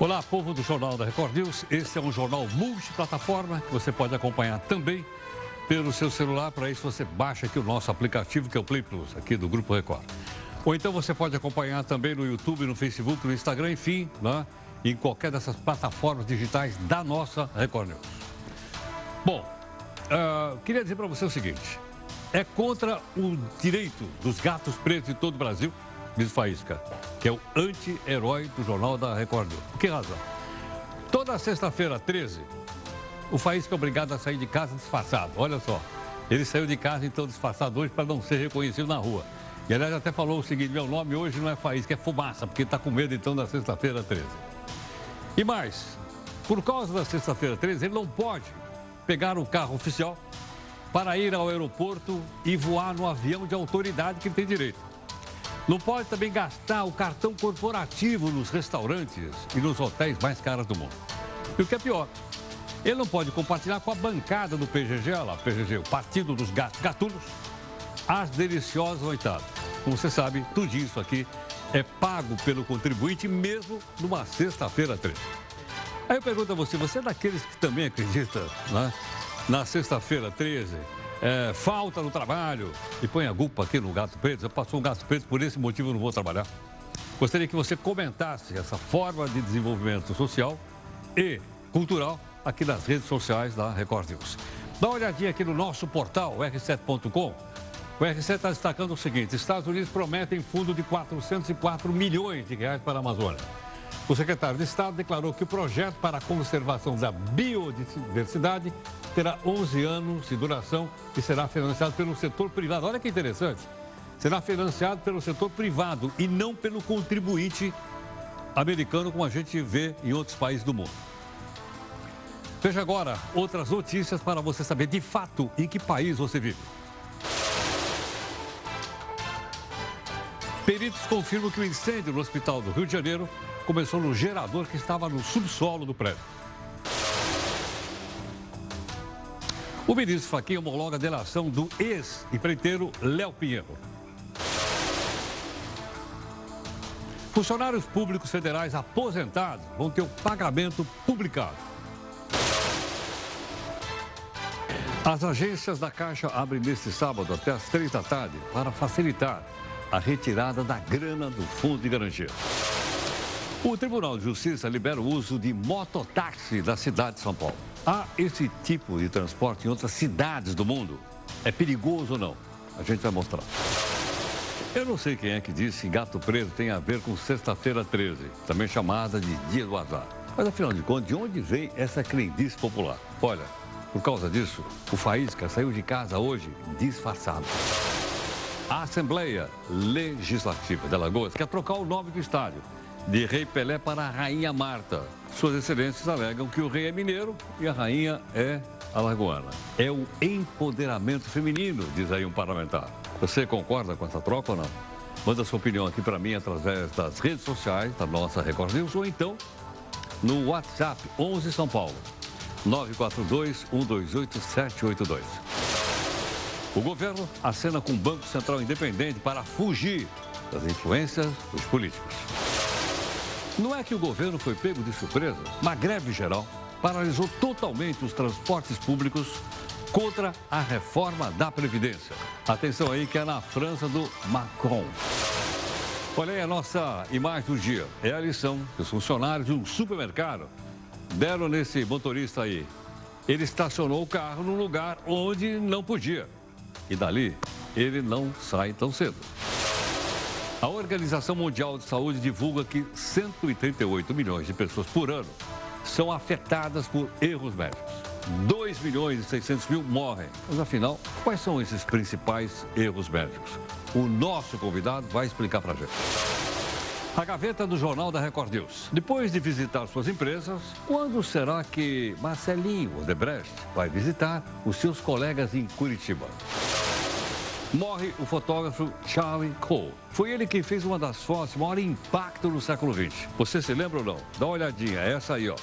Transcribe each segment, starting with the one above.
Olá, povo do Jornal da Record News. Este é um jornal multiplataforma que você pode acompanhar também pelo seu celular. Para isso, você baixa aqui o nosso aplicativo, que é o Play Plus, aqui do Grupo Record. Ou então você pode acompanhar também no YouTube, no Facebook, no Instagram, enfim, né? em qualquer dessas plataformas digitais da nossa Record News. Bom, uh, queria dizer para você o seguinte: é contra o direito dos gatos pretos em todo o Brasil, diz Faísca, que é o anti-herói do Jornal da Record. Por que razão? Toda sexta-feira, 13, o Faísca é obrigado a sair de casa disfarçado. Olha só, ele saiu de casa então disfarçado hoje para não ser reconhecido na rua. E aliás até falou o seguinte: meu nome hoje não é Faísca, é Fumaça, porque está com medo então da sexta-feira 13. E mais, por causa da sexta-feira 13, ele não pode pegar o carro oficial para ir ao aeroporto e voar no avião de autoridade que ele tem direito. Não pode também gastar o cartão corporativo nos restaurantes e nos hotéis mais caros do mundo. E o que é pior, ele não pode compartilhar com a bancada do PGG, lá, PGG, o Partido dos Gatos Gatunos, as deliciosas oitadas. Como você sabe, tudo isso aqui é pago pelo contribuinte mesmo numa sexta-feira 13. Aí eu pergunto a você, você é daqueles que também acredita né, na sexta-feira 13? É, falta no trabalho e põe a culpa aqui no gato preto. Eu passou um gato preto, por esse motivo eu não vou trabalhar. Gostaria que você comentasse essa forma de desenvolvimento social e cultural aqui nas redes sociais da Record News. Dá uma olhadinha aqui no nosso portal, r7.com. O RC está destacando o seguinte: Estados Unidos prometem fundo de 404 milhões de reais para a Amazônia. O secretário de Estado declarou que o projeto para a conservação da biodiversidade terá 11 anos de duração e será financiado pelo setor privado. Olha que interessante. Será financiado pelo setor privado e não pelo contribuinte americano, como a gente vê em outros países do mundo. Veja agora outras notícias para você saber de fato em que país você vive. Peritos confirmam que o incêndio no hospital do Rio de Janeiro começou no gerador que estava no subsolo do prédio. O ministro Fachin homologa a delação do ex-empreiteiro Léo Pinheiro. Funcionários públicos federais aposentados vão ter o pagamento publicado. As agências da Caixa abrem neste sábado até às três da tarde para facilitar a retirada da grana do Fundo de Garantia. O Tribunal de Justiça libera o uso de mototáxi da cidade de São Paulo. Há esse tipo de transporte em outras cidades do mundo? É perigoso ou não? A gente vai mostrar. Eu não sei quem é que disse que gato preso tem a ver com sexta-feira 13, também chamada de dia do azar. Mas afinal de contas, de onde vem essa crendice popular? Olha, por causa disso, o Faísca saiu de casa hoje disfarçado. A Assembleia Legislativa de Alagoas quer trocar o nome do estádio de Rei Pelé para Rainha Marta. Suas excelências alegam que o rei é mineiro e a rainha é alagoana. É o empoderamento feminino, diz aí um parlamentar. Você concorda com essa troca ou não? Manda sua opinião aqui para mim através das redes sociais da nossa Record News ou então no WhatsApp 11 São Paulo 942 128 782. O governo acena com o Banco Central Independente para fugir das influências dos políticos. Não é que o governo foi pego de surpresa? Uma greve geral paralisou totalmente os transportes públicos contra a reforma da Previdência. Atenção aí que é na França do Macron. Olha aí a nossa imagem do dia. É a lição que os funcionários de um supermercado deram nesse motorista aí. Ele estacionou o carro num lugar onde não podia. E dali, ele não sai tão cedo. A Organização Mundial de Saúde divulga que 138 milhões de pessoas por ano são afetadas por erros médicos. 2 milhões e 600 mil morrem. Mas afinal, quais são esses principais erros médicos? O nosso convidado vai explicar para a gente. A gaveta do Jornal da Record News. Depois de visitar suas empresas, quando será que Marcelinho Odebrecht vai visitar os seus colegas em Curitiba? morre o fotógrafo Charlie Cole. Foi ele quem fez uma das fotos de maior impacto no século XX. Você se lembra ou não? Dá uma olhadinha, é essa aí, ó.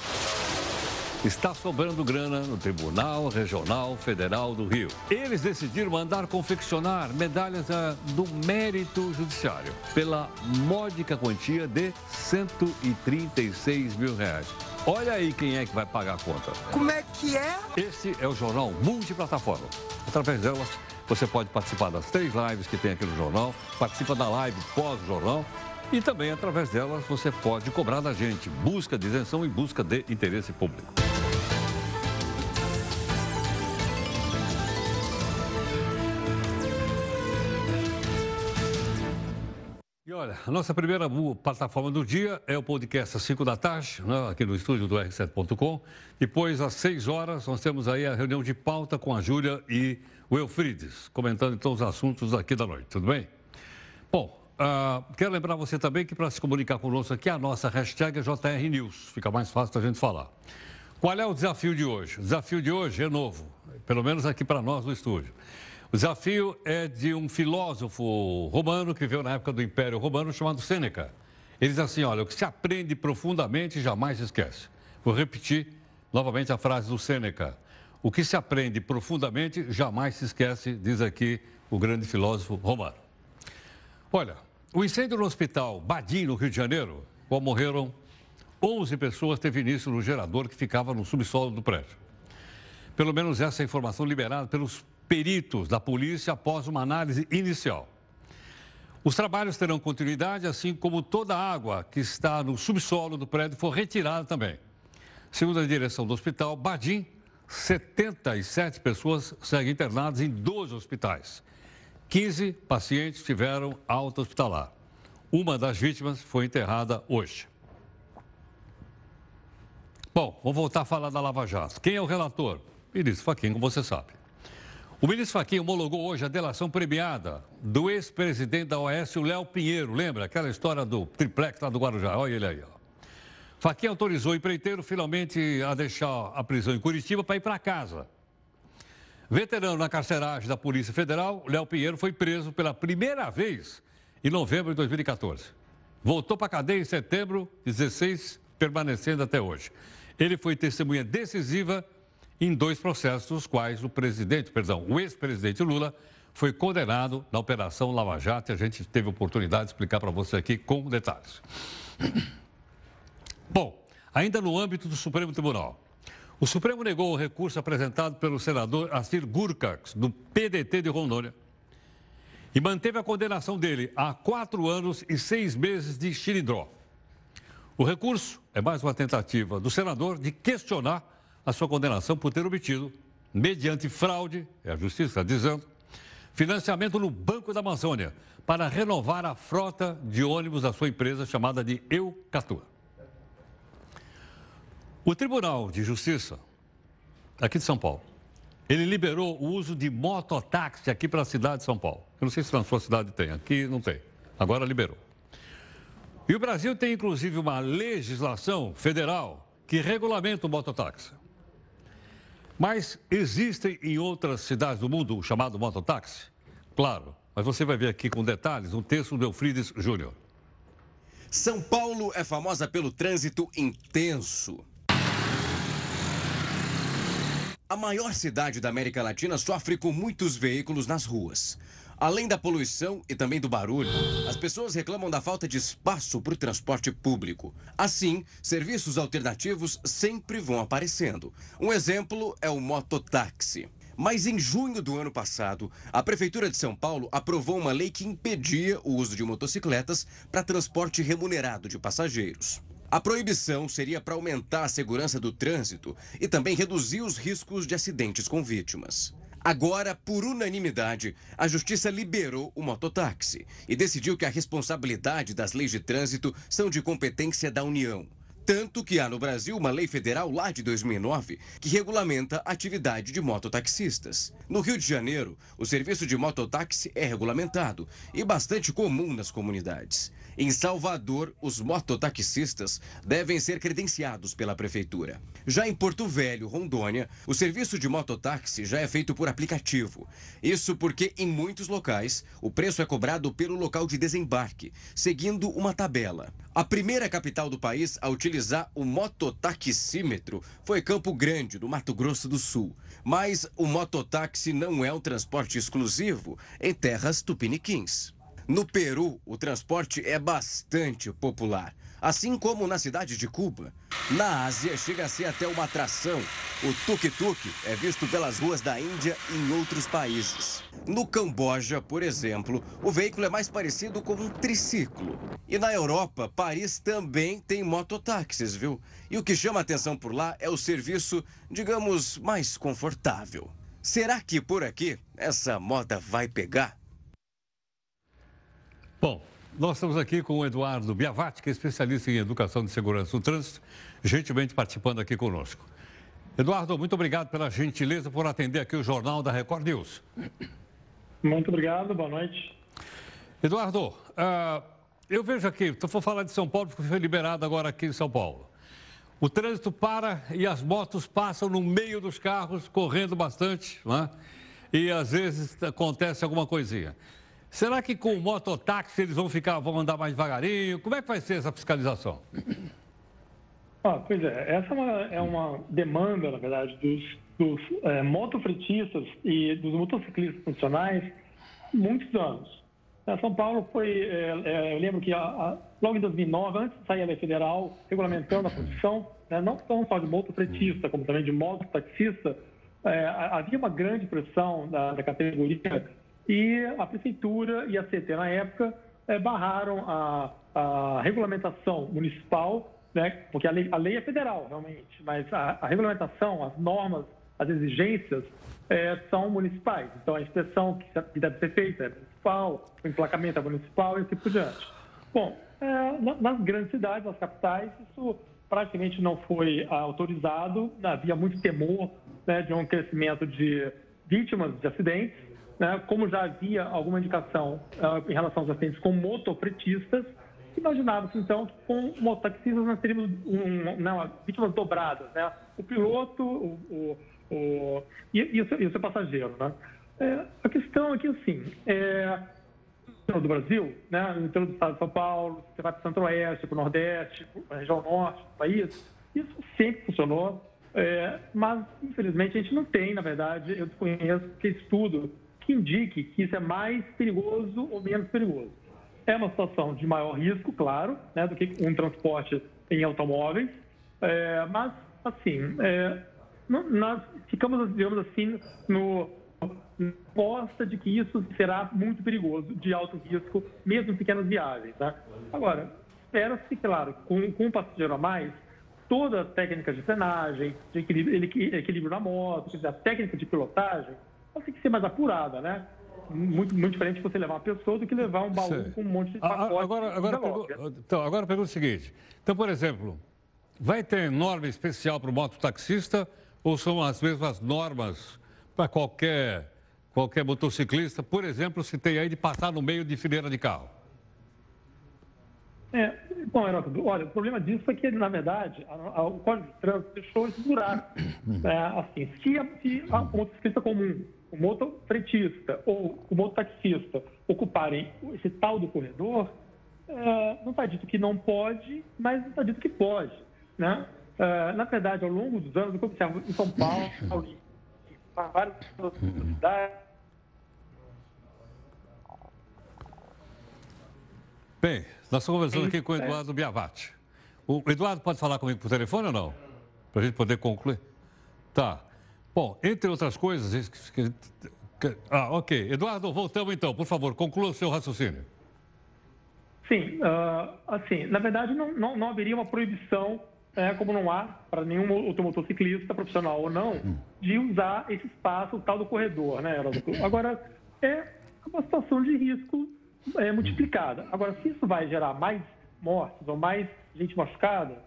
Está sobrando grana no Tribunal Regional Federal do Rio. Eles decidiram mandar confeccionar medalhas ah, do mérito judiciário pela módica quantia de 136 mil reais. Olha aí quem é que vai pagar a conta. Como é que é? Esse é o jornal multiplataforma. Através delas, você pode participar das três lives que tem aqui no jornal, participa da live pós-jornal e também, através delas, você pode cobrar da gente busca de isenção e busca de interesse público. Olha, a nossa primeira plataforma do dia é o podcast às 5 da tarde, né, aqui no estúdio do R7.com. Depois, às 6 horas, nós temos aí a reunião de pauta com a Júlia e o Elfrides, comentando então os assuntos aqui da noite, tudo bem? Bom, uh, quero lembrar você também que para se comunicar conosco aqui, a nossa hashtag é JR News, fica mais fácil da gente falar. Qual é o desafio de hoje? O desafio de hoje é novo, pelo menos aqui para nós no estúdio. O desafio é de um filósofo romano que viveu na época do Império Romano chamado Sêneca. Ele diz assim: olha, o que se aprende profundamente jamais se esquece. Vou repetir novamente a frase do Sêneca. O que se aprende profundamente jamais se esquece, diz aqui o grande filósofo romano. Olha, o incêndio no hospital Badim, no Rio de Janeiro, qual morreram 11 pessoas, teve início no gerador que ficava no subsolo do prédio. Pelo menos essa é informação liberada pelos peritos da polícia após uma análise inicial. Os trabalhos terão continuidade, assim como toda a água que está no subsolo do prédio for retirada também. Segundo a direção do hospital Badim, 77 pessoas seguem internadas em 12 hospitais. 15 pacientes tiveram alta hospitalar. Uma das vítimas foi enterrada hoje. Bom, vamos voltar a falar da Lava Jato. Quem é o relator? Ministro Faquinha, como você sabe. O ministro Fachin homologou hoje a delação premiada do ex-presidente da OAS, o Léo Pinheiro. Lembra aquela história do triplex lá do Guarujá? Olha ele aí. Ó. Fachin autorizou o empreiteiro finalmente a deixar a prisão em Curitiba para ir para casa. Veterano na carceragem da Polícia Federal, Léo Pinheiro foi preso pela primeira vez em novembro de 2014. Voltou para a cadeia em setembro, 16, permanecendo até hoje. Ele foi testemunha decisiva em dois processos, nos quais o presidente, perdão, o ex-presidente Lula foi condenado na Operação Lava Jato a gente teve oportunidade de explicar para você aqui com detalhes. Bom, ainda no âmbito do Supremo Tribunal. O Supremo negou o recurso apresentado pelo senador Assir Gurkax, do PDT de Rondônia, e manteve a condenação dele a quatro anos e seis meses de xilindró. O recurso é mais uma tentativa do senador de questionar a sua condenação por ter obtido, mediante fraude, é a justiça dizendo, financiamento no Banco da Amazônia para renovar a frota de ônibus da sua empresa chamada de Eucatua. O Tribunal de Justiça, aqui de São Paulo, ele liberou o uso de mototáxi aqui para a cidade de São Paulo. Eu não sei se na sua cidade tem, aqui não tem. Agora liberou. E o Brasil tem inclusive uma legislação federal que regulamenta o mototáxi. Mas existem em outras cidades do mundo o chamado mototáxi? Claro, mas você vai ver aqui com detalhes um texto do Eufrides Júnior. São Paulo é famosa pelo trânsito intenso. A maior cidade da América Latina sofre com muitos veículos nas ruas. Além da poluição e também do barulho, as pessoas reclamam da falta de espaço para o transporte público. Assim, serviços alternativos sempre vão aparecendo. Um exemplo é o mototáxi. Mas em junho do ano passado, a Prefeitura de São Paulo aprovou uma lei que impedia o uso de motocicletas para transporte remunerado de passageiros. A proibição seria para aumentar a segurança do trânsito e também reduzir os riscos de acidentes com vítimas. Agora, por unanimidade, a Justiça liberou o mototáxi e decidiu que a responsabilidade das leis de trânsito são de competência da União. Tanto que há no Brasil uma lei federal lá de 2009 que regulamenta a atividade de mototaxistas. No Rio de Janeiro, o serviço de mototáxi é regulamentado e bastante comum nas comunidades. Em Salvador, os mototaxistas devem ser credenciados pela prefeitura. Já em Porto Velho, Rondônia, o serviço de mototáxi já é feito por aplicativo. Isso porque, em muitos locais, o preço é cobrado pelo local de desembarque, seguindo uma tabela. A primeira capital do país a utilizar utilizar o mototaxímetro foi Campo Grande, no Mato Grosso do Sul. Mas o mototáxi não é um transporte exclusivo em terras tupiniquins. No Peru, o transporte é bastante popular, assim como na cidade de Cuba. Na Ásia, chega a ser até uma atração. O tuk-tuk é visto pelas ruas da Índia e em outros países. No Camboja, por exemplo, o veículo é mais parecido com um triciclo. E na Europa, Paris também tem mototáxis, viu? E o que chama atenção por lá é o serviço, digamos, mais confortável. Será que por aqui essa moda vai pegar? Bom, nós estamos aqui com o Eduardo Biavati, que é especialista em educação de segurança no trânsito, gentilmente participando aqui conosco. Eduardo, muito obrigado pela gentileza por atender aqui o Jornal da Record News. Muito obrigado, boa noite. Eduardo, uh, eu vejo aqui, for falar de São Paulo, porque foi liberado agora aqui em São Paulo. O trânsito para e as motos passam no meio dos carros, correndo bastante, né? e às vezes acontece alguma coisinha. Será que com o mototáxi eles vão ficar, vão andar mais devagarinho? Como é que vai ser essa fiscalização? Ah, pois é, essa é uma, é uma demanda, na verdade, dos, dos é, motofretistas e dos motociclistas funcionais muitos anos. São Paulo foi, é, é, eu lembro que a, a, logo em 2009, antes de sair a lei federal regulamentando a profissão, né, não só de motofretista, como também de mototaxista, é, havia uma grande pressão da, da categoria e a Prefeitura e a CT, na época, é, barraram a, a, regulamentação municipal, né, porque a lei, a lei, é federal, realmente, mas a, a regulamentação, as normas, as exigências é, são municipais. Então, a inspeção que deve ser feita é municipal, o emplacamento é municipal e assim por diante. Bom, é, nas grandes cidades, nas capitais, isso praticamente não foi autorizado, havia muito temor né, de um crescimento de vítimas de acidentes, né, como já havia alguma indicação uh, em relação aos acidentes com motofretistas, imaginava-se então que com mototaxistas nós teríamos um, não, né, vítimas dobradas, né? o piloto o, o, o e, e, o seu, e, o seu, passageiro. Né? É, a questão aqui, assim, é, do Brasil, né, no interior do estado de São Paulo, você vai para o centro-oeste, para o nordeste, para a região norte do país, isso sempre funcionou, é, mas infelizmente a gente não tem, na verdade, eu desconheço que estudo que indique que isso é mais perigoso ou menos perigoso. É uma situação de maior risco, claro, né, do que um transporte em automóveis, é, mas, assim, é, nós ficamos, digamos assim, no posta de que isso será muito perigoso, de alto risco, mesmo em pequenas viagens. Né? Agora, espera-se, claro, com, com um passageiro a mais, toda a técnica de frenagem, de equilíbrio, equilíbrio na moto, a técnica de pilotagem, ela tem que ser mais apurada, né? Muito, muito diferente você levar uma pessoa do que levar um baú Sei. com um monte de pacotes. Agora, agora, pergu... então, agora pergunta o seguinte. Então, por exemplo, vai ter norma especial para o mototaxista ou são as mesmas normas para qualquer, qualquer motociclista? Por exemplo, se tem aí de passar no meio de fileira de carro. É, bom, Heródoto, olha, o problema disso é que, na verdade, a, a, o Código de Trânsito deixou esse buraco. É, assim, se, a, se a motociclista comum o motofretista ou o mototaxista ocuparem esse tal do corredor, é, não está dito que não pode, mas não está dito que pode. Né? É, na verdade, ao longo dos anos, eu observo em São Paulo, em várias cidades. Bem, nós estamos conversando aqui com o Eduardo Biavati. O Eduardo pode falar comigo por telefone ou não? Para a gente poder concluir? Tá. Bom, entre outras coisas. Ah, ok. Eduardo, voltamos então. Por favor, conclua o seu raciocínio. Sim, uh, assim, na verdade não, não, não haveria uma proibição, é, como não há para nenhum outro motociclista, profissional ou não, de usar esse espaço, o tal do corredor, né, Agora, é uma situação de risco é, multiplicada. Agora, se isso vai gerar mais mortes ou mais gente machucada,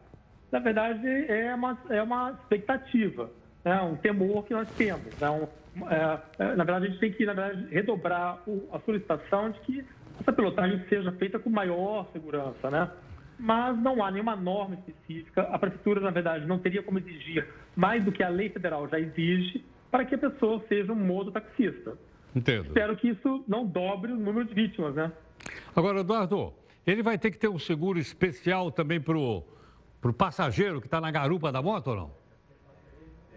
na verdade é uma, é uma expectativa né, um temor que nós temos. Né, é, é, na verdade, a gente tem que na verdade, redobrar o, a solicitação de que essa pilotagem seja feita com maior segurança, né? Mas não há nenhuma norma específica. A prefeitura, na verdade, não teria como exigir mais do que a lei federal já exige para que a pessoa seja um modo taxista. Entendo. Espero que isso não dobre o número de vítimas, né? Agora, Eduardo, ele vai ter que ter um seguro especial também Para o passageiro que está na garupa da moto ou não?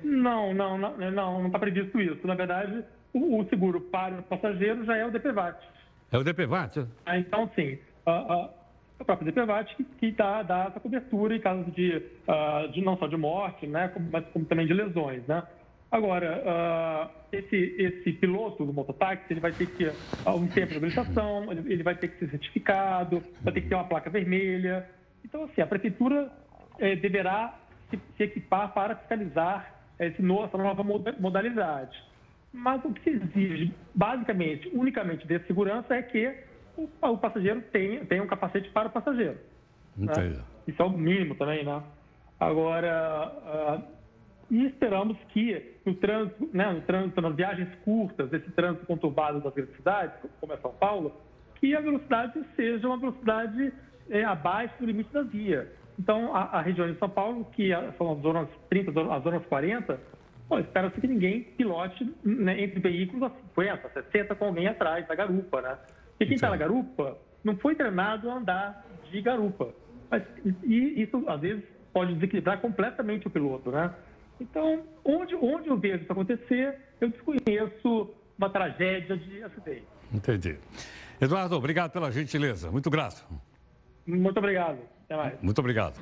Não, não, não, não está previsto isso. Na verdade, o, o, seguro para o passageiro já é o DPVAT. É o DPVAT? É, então, sim. A, a, a própria DPVAT que, que dá, dá essa cobertura em caso de, uh, de não só de morte, né, mas como também de lesões, né? Agora, uh, esse, esse piloto do mototáxi, ele vai ter que ter um tempo de habilitação, ele, ele vai ter que ser certificado, vai ter que ter uma placa vermelha. Então, assim, a prefeitura eh, deverá se, se, equipar para fiscalizar essa nova modalidade. Mas o que se exige, basicamente, unicamente de segurança, é que o, o passageiro tenha, tenha um capacete para o passageiro. Né? Isso é o mínimo também, né? Agora, uh, e esperamos que no trânsito, né, no trânsito, nas viagens curtas, esse trânsito conturbado das grandes cidades, como é São Paulo, que a velocidade seja uma velocidade é, abaixo do limite da via. Então, a, a, região de São Paulo, que são as zonas 30, as zonas 40, espera-se que ninguém pilote né, entre veículos a 50, 60 com alguém atrás da garupa, né? Porque quem está na garupa não foi treinado a andar de garupa. Mas, e isso, às vezes, pode desequilibrar completamente o piloto, né? Então, onde, onde eu vejo isso acontecer, eu desconheço uma tragédia de acidente. Entendi. Eduardo, obrigado pela gentileza. Muito grato. Muito obrigado. Até mais. Muito obrigado.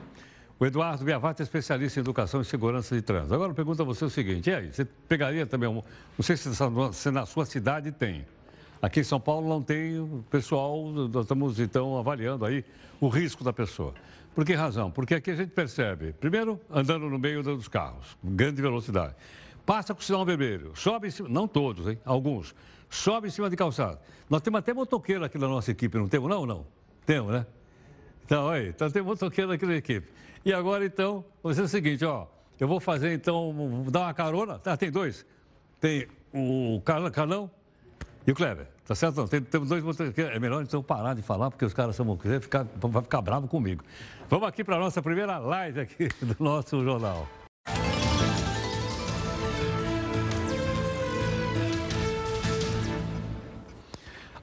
O Eduardo Biavati é especialista em educação e segurança de trânsito. Agora, eu pergunto a você o seguinte: e aí, você pegaria também, um, não sei se na sua cidade tem. Aqui em São Paulo não tem, o pessoal, nós estamos então avaliando aí o risco da pessoa. Por que razão? Porque aqui a gente percebe, primeiro, andando no meio dos carros, grande velocidade. Passa com o sinal vermelho, sobe em cima, não todos, hein? Alguns. Sobe em cima de calçado. Nós temos até motoqueiro aqui na nossa equipe, não temos, não? Não. Temos, né? Então, aí, então tem motoqueiro aqui na equipe. E agora, então, vou dizer o seguinte, ó. Eu vou fazer, então, vou dar uma carona. Ah, tem dois. Tem o Carlão e o Kleber. Tá certo? Não, tem, temos dois motoqueiros. É melhor então parar de falar, porque os caras são motoqueiros, ficar, vai ficar bravo comigo. Vamos aqui para a nossa primeira live aqui do nosso jornal.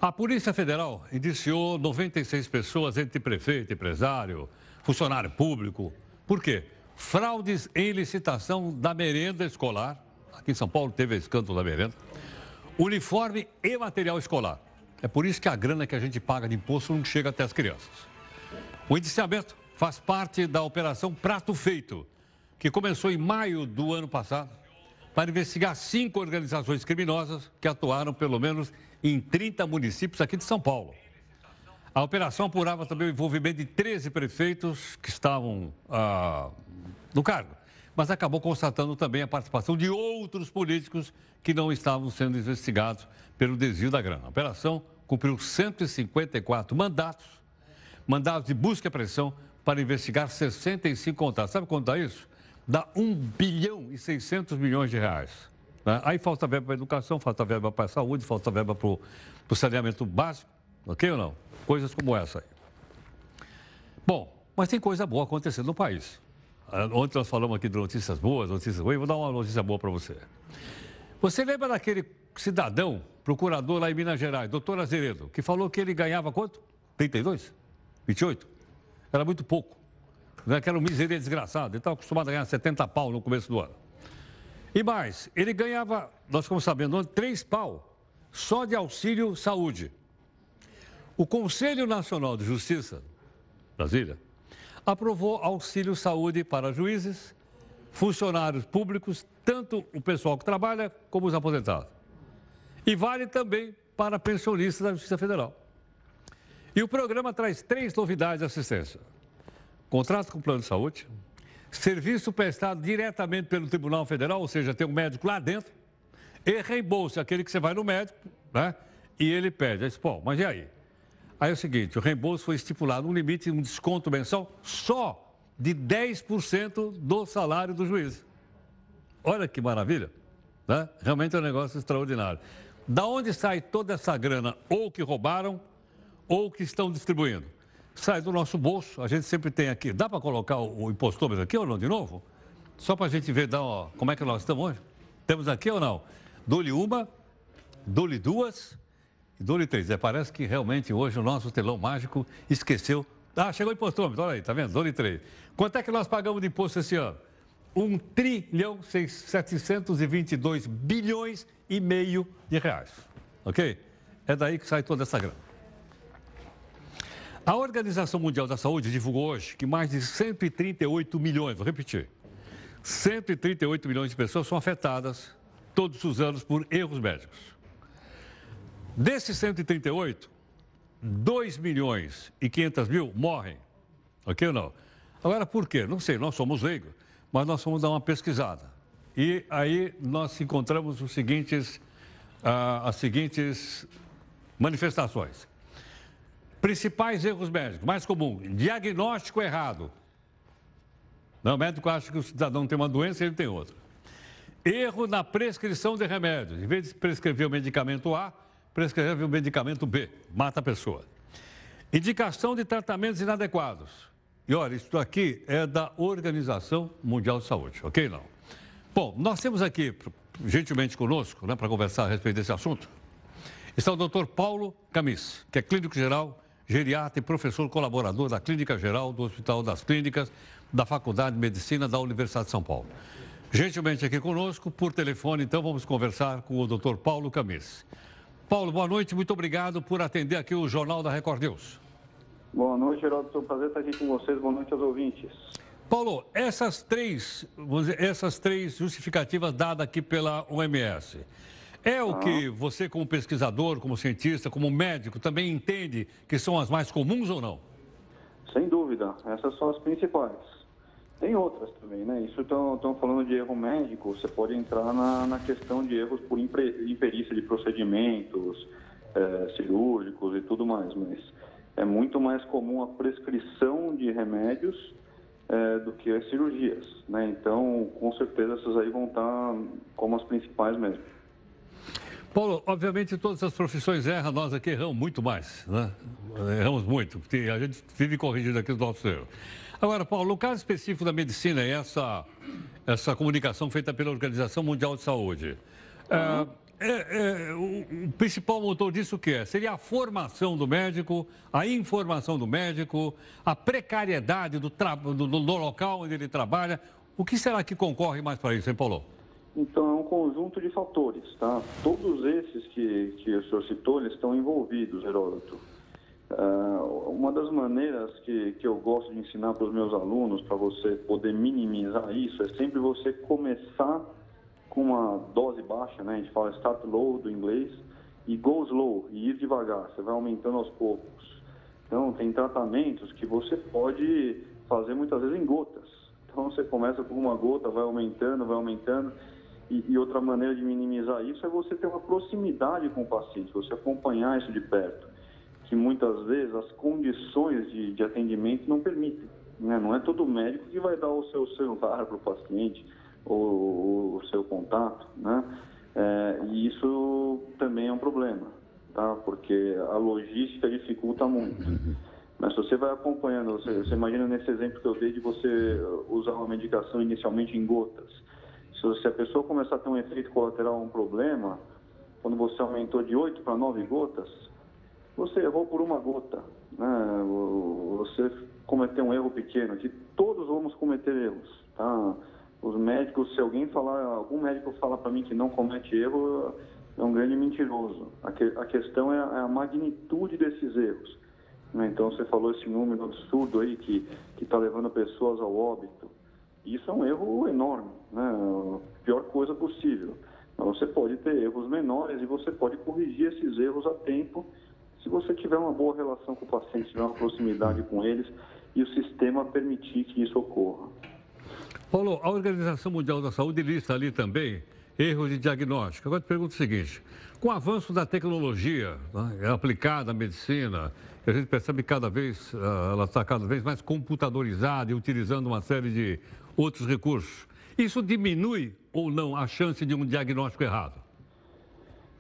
A Polícia Federal indiciou 96 pessoas, entre prefeito, empresário, funcionário público. Por quê? Fraudes em licitação da merenda escolar. Aqui em São Paulo teve canto da merenda uniforme e material escolar. É por isso que a grana que a gente paga de imposto não chega até as crianças. O indiciamento faz parte da Operação Prato Feito, que começou em maio do ano passado para investigar cinco organizações criminosas que atuaram pelo menos em 30 municípios aqui de São Paulo. A operação apurava também o envolvimento de 13 prefeitos que estavam ah, no cargo mas acabou constatando também a participação de outros políticos que não estavam sendo investigados pelo desvio da grana. A operação cumpriu 154 mandatos, mandados de busca e apreensão para investigar 65 contratos. Sabe quanto dá isso? Dá 1 bilhão e 600 milhões de reais. Né? Aí falta verba para educação, falta verba para saúde, falta verba para o saneamento básico, ok ou não? Coisas como essa aí. Bom, mas tem coisa boa acontecendo no país. Ah, ontem nós falamos aqui de notícias boas, notícias ruins. Vou dar uma notícia boa para você. Você lembra daquele cidadão, procurador lá em Minas Gerais, doutor Azeredo, que falou que ele ganhava quanto? 32? 28? Era muito pouco. Né? Era um miseria desgraçado. Ele estava acostumado a ganhar 70 pau no começo do ano. E mais, ele ganhava, nós ficamos sabendo, 3 pau só de auxílio saúde. O Conselho Nacional de Justiça, Brasília, aprovou auxílio saúde para juízes, funcionários públicos, tanto o pessoal que trabalha como os aposentados. E vale também para pensionistas da Justiça Federal. E o programa traz três novidades de assistência: contrato com plano de saúde, serviço prestado diretamente pelo Tribunal Federal, ou seja, tem um médico lá dentro, e reembolso, aquele que você vai no médico, né? E ele pede. Aí, Bom, mas e aí? Aí é o seguinte, o reembolso foi estipulado um limite, um desconto mensal só de 10% do salário do juiz. Olha que maravilha, né? Realmente é um negócio extraordinário. Da onde sai toda essa grana? Ou que roubaram, ou que estão distribuindo. Sai do nosso bolso, a gente sempre tem aqui. Dá para colocar o impostômetro aqui ou não, de novo? Só para a gente ver dá, ó, como é que nós estamos hoje. Temos aqui ou não? Dou-lhe uma, dou-lhe duas, e dou-lhe três. É, parece que realmente hoje o nosso telão mágico esqueceu Ah, chegou o impostômetro, olha aí, tá vendo? 2 Quanto é que nós pagamos de imposto esse ano? 1 trilhão 722 bilhões e meio de reais. Ok? É daí que sai toda essa grana. A Organização Mundial da Saúde divulgou hoje que mais de 138 milhões, vou repetir, 138 milhões de pessoas são afetadas todos os anos por erros médicos. Desses 138, 2 milhões e 500 mil morrem. Ok ou não? Agora, por quê? Não sei, nós somos leigos, mas nós vamos dar uma pesquisada. E aí nós encontramos os seguintes, ah, as seguintes manifestações. Principais erros médicos, mais comum, diagnóstico errado. Não, o médico acha que o cidadão tem uma doença e ele tem outra. Erro na prescrição de remédios. Em vez de prescrever o medicamento A, prescreve o medicamento B. Mata a pessoa. Indicação de tratamentos inadequados. E olha, isso aqui é da Organização Mundial de Saúde, ok? Não? Bom, nós temos aqui, gentilmente conosco, né, para conversar a respeito desse assunto, está o doutor Paulo Camis, que é clínico geral, geriatra e professor colaborador da Clínica Geral do Hospital das Clínicas da Faculdade de Medicina da Universidade de São Paulo. Gentilmente aqui conosco, por telefone, então vamos conversar com o doutor Paulo Camis. Paulo, boa noite, muito obrigado por atender aqui o Jornal da Record News. Boa noite, Geraldo, é um prazer estar aqui com vocês, boa noite aos ouvintes. Paulo, essas três, essas três justificativas dadas aqui pela OMS, é o ah. que você, como pesquisador, como cientista, como médico, também entende que são as mais comuns ou não? Sem dúvida, essas são as principais. Tem outras também, né? Isso estão falando de erro médico, você pode entrar na, na questão de erros por imperícia de procedimentos é, cirúrgicos e tudo mais, mas é muito mais comum a prescrição de remédios é, do que as cirurgias, né? Então, com certeza, essas aí vão estar como as principais mesmo. Paulo, obviamente todas as profissões erram, nós aqui erramos muito mais, né? Erramos muito, porque a gente vive corrigindo aqui os nossos erros. Agora, Paulo, no caso específico da medicina, essa, essa comunicação feita pela Organização Mundial de Saúde, uhum. é, é, o, o, principal motor disso o que é? Seria a formação do médico, a informação do médico, a precariedade do, do, do local onde ele trabalha. O que será que concorre mais para isso, hein, Paulo? Então, é um conjunto de fatores, tá? Todos esses que, que o senhor citou, eles estão envolvidos, Heródoto. Uh, uma das maneiras que, que eu gosto de ensinar para os meus alunos, para você poder minimizar isso, é sempre você começar com uma dose baixa, né? A gente fala start low do inglês, e go slow, e ir devagar, você vai aumentando aos poucos. Então, tem tratamentos que você pode fazer muitas vezes em gotas. Então, você começa com uma gota, vai aumentando, vai aumentando. E, e outra maneira de minimizar isso é você ter uma proximidade com o paciente, você acompanhar isso de perto que muitas vezes as condições de, de atendimento não permitem. Né? Não é todo médico que vai dar o seu celular para o paciente ou o seu contato, né? É, e isso também é um problema, tá? Porque a logística dificulta muito. Mas se você vai acompanhando, você, você imagina nesse exemplo que eu dei de você usar uma medicação inicialmente em gotas. Se, a pessoa começar a ter um efeito colateral, um problema, quando você aumentou de 8 para 9 gotas, você errou por uma gota, né? você cometeu um erro pequeno, que todos vamos cometer erros, tá? Os médicos, se alguém falar, algum médico falar para mim que não comete erro, é um grande mentiroso. A, que, a questão é a, é a, magnitude desses erros. Né? Então, você falou esse número absurdo aí que está levando pessoas ao óbito. Isso é um erro enorme, né? A pior coisa possível. Mas você pode ter erros menores e você pode corrigir esses erros a tempo se você tiver uma boa relação com o paciente, tiver uma proximidade com eles e o sistema permitir que isso ocorra. Paulo, a Organização Mundial da Saúde lista ali também erros de diagnóstico. Agora te pergunto o seguinte: com o avanço da tecnologia né, aplicada à medicina, a gente percebe que cada vez ah, ela está cada vez mais computadorizada e utilizando uma série de outros recursos. Isso diminui ou não a chance de um diagnóstico errado?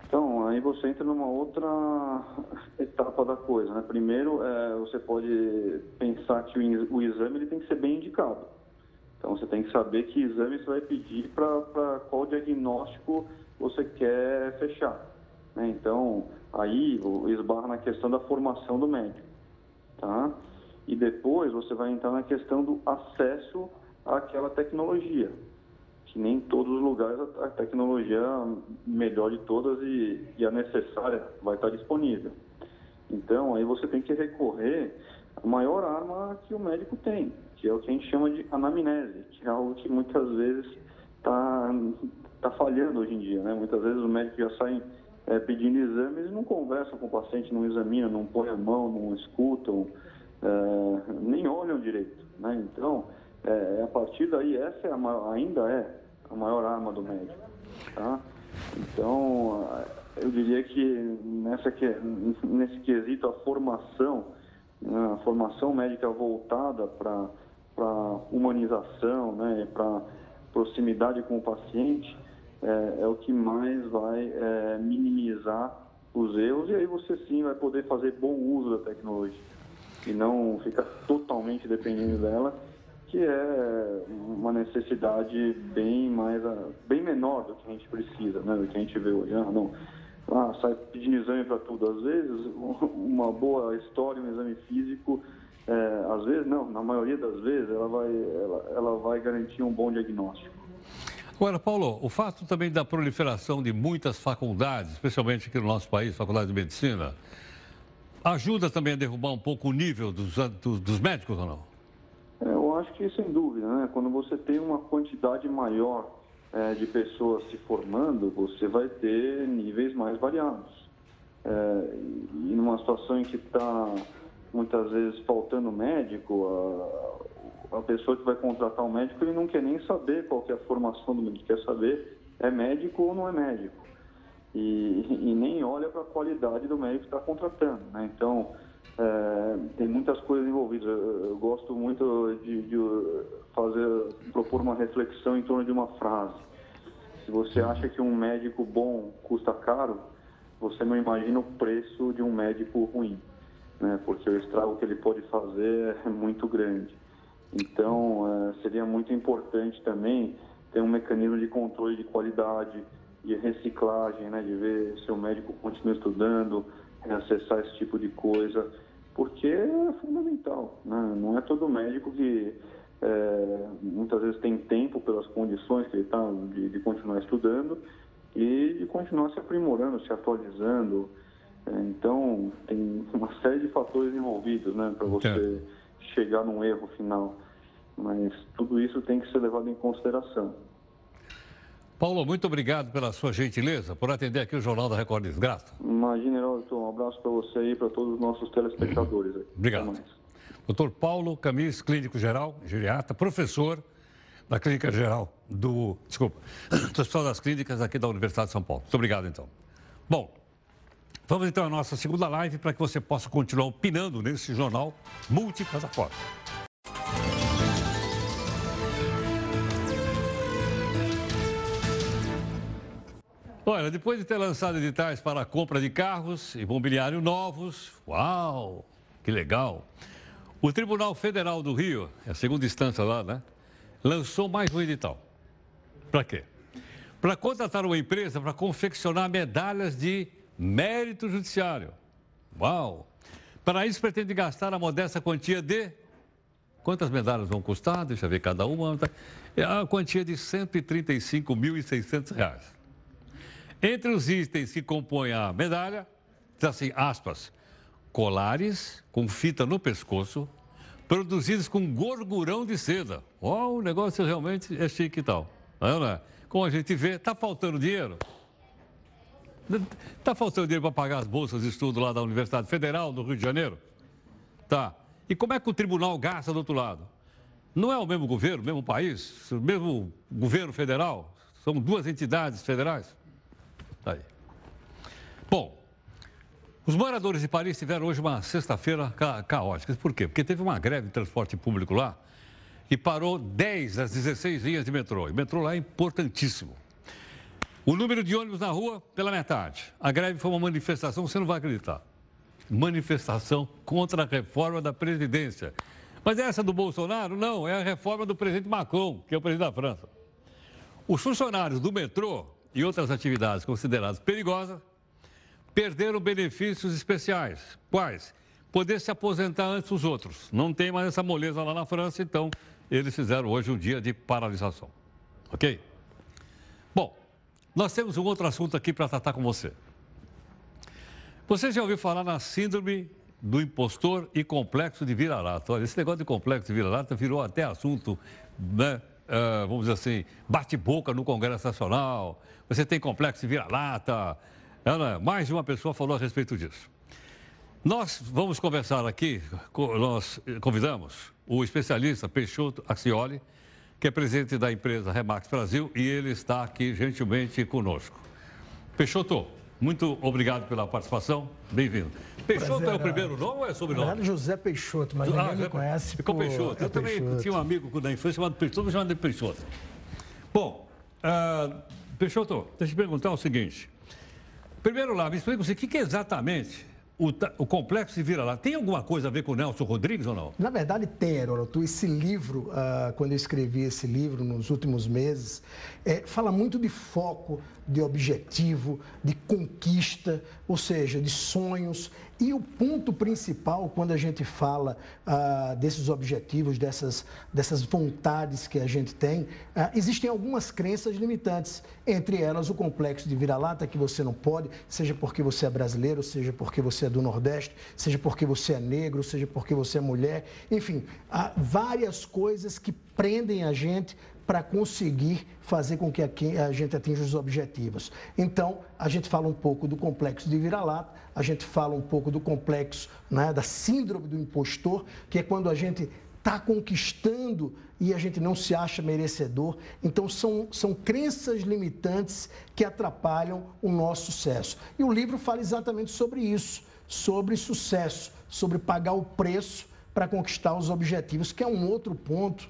Então, aí você entra numa outra etapa da coisa. Né? Primeiro, é, você pode pensar que o, exame ele tem que ser bem indicado. Então, você tem que saber que exame você vai pedir para qual diagnóstico você quer fechar. Né? Então, aí esbarra na questão da formação do médico. Tá? E depois você vai entrar na questão do acesso àquela tecnologia, que nem em todos os lugares a tecnologia melhor de todas e, e a necessária vai estar disponível. Então, aí você tem que recorrer à maior arma que o médico tem, que é o que a gente chama de anamnese, que é algo que muitas vezes está tá falhando hoje em dia. Né? Muitas vezes os médicos já saem é, pedindo exames e não conversam com o paciente, não examinam, não põem a mão, não escutam, é, nem olham direito. Né? Então, é, a partir daí, essa é a, ainda é a maior arma do médico. Tá? Então, eu diria que nessa, nesse quesito, a formação, né, a formação médica voltada para para humanização, né, para proximidade com o paciente, é, é o que mais vai é, minimizar os erros e aí você sim vai poder fazer bom uso da tecnologia e não ficar totalmente dependendo dela, que é uma necessidade bem mais bem menor do que a gente precisa, né, do que a gente vê hoje. Ah, não, ah, sai pedindo exame para tudo. Às vezes, uma boa história, um exame físico, é, às vezes, não, na maioria das vezes, ela vai, ela, ela vai garantir um bom diagnóstico. Agora, Paulo, o fato também da proliferação de muitas faculdades, especialmente aqui no nosso país, faculdade de medicina, ajuda também a derrubar um pouco o nível dos, dos, dos médicos ou não? É, acho que sem dúvida, né? Quando você tem uma quantidade maior é, de pessoas se formando, você vai ter níveis mais variados. É, e numa situação em que está muitas vezes faltando médico, a, a pessoa que vai contratar um médico, ele não quer nem saber qual é a formação do médico, quer saber é médico ou não é médico. E, e nem olha para a qualidade do médico que está contratando. Né? Então, é, tem muitas coisas envolvidas. Eu, eu gosto muito de, de, fazer, propor uma reflexão em torno de uma frase. Se você acha que um médico bom custa caro, você não imagina o preço de um médico ruim, né? Porque o estrago que ele pode fazer é muito grande. Então, é, seria muito importante também ter um mecanismo de controle de qualidade, de reciclagem, né? De ver se o médico continua estudando, acessar esse tipo de coisa porque é fundamental. Né? Não é todo médico que é, muitas vezes tem tempo pelas condições que ele está de, de, continuar estudando e de continuar se aprimorando, se atualizando. É, então, tem uma série de fatores envolvidos né, para você é. chegar num erro final. Mas tudo isso tem que ser levado em consideração. Paulo, muito obrigado pela sua gentileza, por atender aqui o Jornal da Record Desgraça. Imagina, Heródoto, um abraço para você e para todos os nossos telespectadores. Obrigado. Doutor Paulo Camis, clínico geral, geriatra, professor da Clínica Geral do. Desculpa, do Hospital das Clínicas aqui da Universidade de São Paulo. Muito obrigado, então. Bom, vamos então à nossa segunda live para que você possa continuar opinando nesse jornal multiplataforma. Olha, depois de ter lançado editais para a compra de carros e mobiliário novos, uau, que legal! O Tribunal Federal do Rio, é a segunda instância lá, né? Lançou mais um edital. Para quê? Para contratar uma empresa para confeccionar medalhas de mérito judiciário. Uau! Para isso, pretende gastar a modesta quantia de. Quantas medalhas vão custar? Deixa eu ver cada uma. É a quantia de R$ 135.600. Entre os itens que compõem a medalha, está assim, aspas, colares com fita no pescoço, produzidos com gorgurão de seda. Ó, oh, o negócio realmente é chique e tal. Não é? Como a gente vê, está faltando dinheiro. Está faltando dinheiro para pagar as bolsas de estudo lá da Universidade Federal do Rio de Janeiro? Tá. E como é que o tribunal gasta do outro lado? Não é o mesmo governo, o mesmo país, o mesmo governo federal? São duas entidades federais? Aí. Bom, os moradores de Paris tiveram hoje uma sexta-feira ca caótica. Por quê? Porque teve uma greve de transporte público lá e parou 10 das 16 linhas de metrô. E metrô lá é importantíssimo. O número de ônibus na rua, pela metade. A greve foi uma manifestação, você não vai acreditar. Manifestação contra a reforma da presidência. Mas essa do Bolsonaro? Não, é a reforma do presidente Macron, que é o presidente da França. Os funcionários do metrô e outras atividades consideradas perigosas perderam benefícios especiais. Quais? poder se aposentar antes dos outros. Não tem mais essa moleza lá na França, então eles fizeram hoje um dia de paralisação. Ok? Bom, nós temos um outro assunto aqui para tratar com você. Você já ouviu falar na síndrome do impostor e complexo de vira-lata? Olha, esse negócio de complexo de vira-lata virou até assunto, né? Uh, vamos dizer assim, bate-boca no Congresso Nacional. Você tem complexo de vira-lata. Mais de uma pessoa falou a respeito disso. Nós vamos conversar aqui, nós convidamos o especialista Peixoto Axioli, que é presidente da empresa Remax Brasil, e ele está aqui gentilmente conosco. Peixoto, muito obrigado pela participação, bem-vindo. Peixoto Prazer, é o primeiro nome ou é sobrenome? Era José Peixoto, mas ninguém ah, me conhece Ficou por... Peixoto. Eu é também Peixoto. tinha um amigo da infância chamado Peixoto, me chamava de Peixoto. Bom, uh, Peixoto, deixa eu te perguntar o seguinte. Primeiro lá, me explica o que é exatamente o, o complexo de vira-lata tem alguma coisa a ver com o Nelson Rodrigues ou não? Na verdade tem, Heródoto. Esse livro, uh, quando eu escrevi esse livro nos últimos meses, é, fala muito de foco, de objetivo, de conquista, ou seja, de sonhos. E o ponto principal, quando a gente fala ah, desses objetivos, dessas, dessas vontades que a gente tem, ah, existem algumas crenças limitantes. Entre elas, o complexo de vira-lata, que você não pode, seja porque você é brasileiro, seja porque você é do Nordeste, seja porque você é negro, seja porque você é mulher. Enfim, há várias coisas que prendem a gente para conseguir fazer com que a gente atinja os objetivos. Então, a gente fala um pouco do complexo de vira-lata, a gente fala um pouco do complexo né, da síndrome do impostor, que é quando a gente está conquistando e a gente não se acha merecedor. Então, são, são crenças limitantes que atrapalham o nosso sucesso. E o livro fala exatamente sobre isso, sobre sucesso, sobre pagar o preço para conquistar os objetivos, que é um outro ponto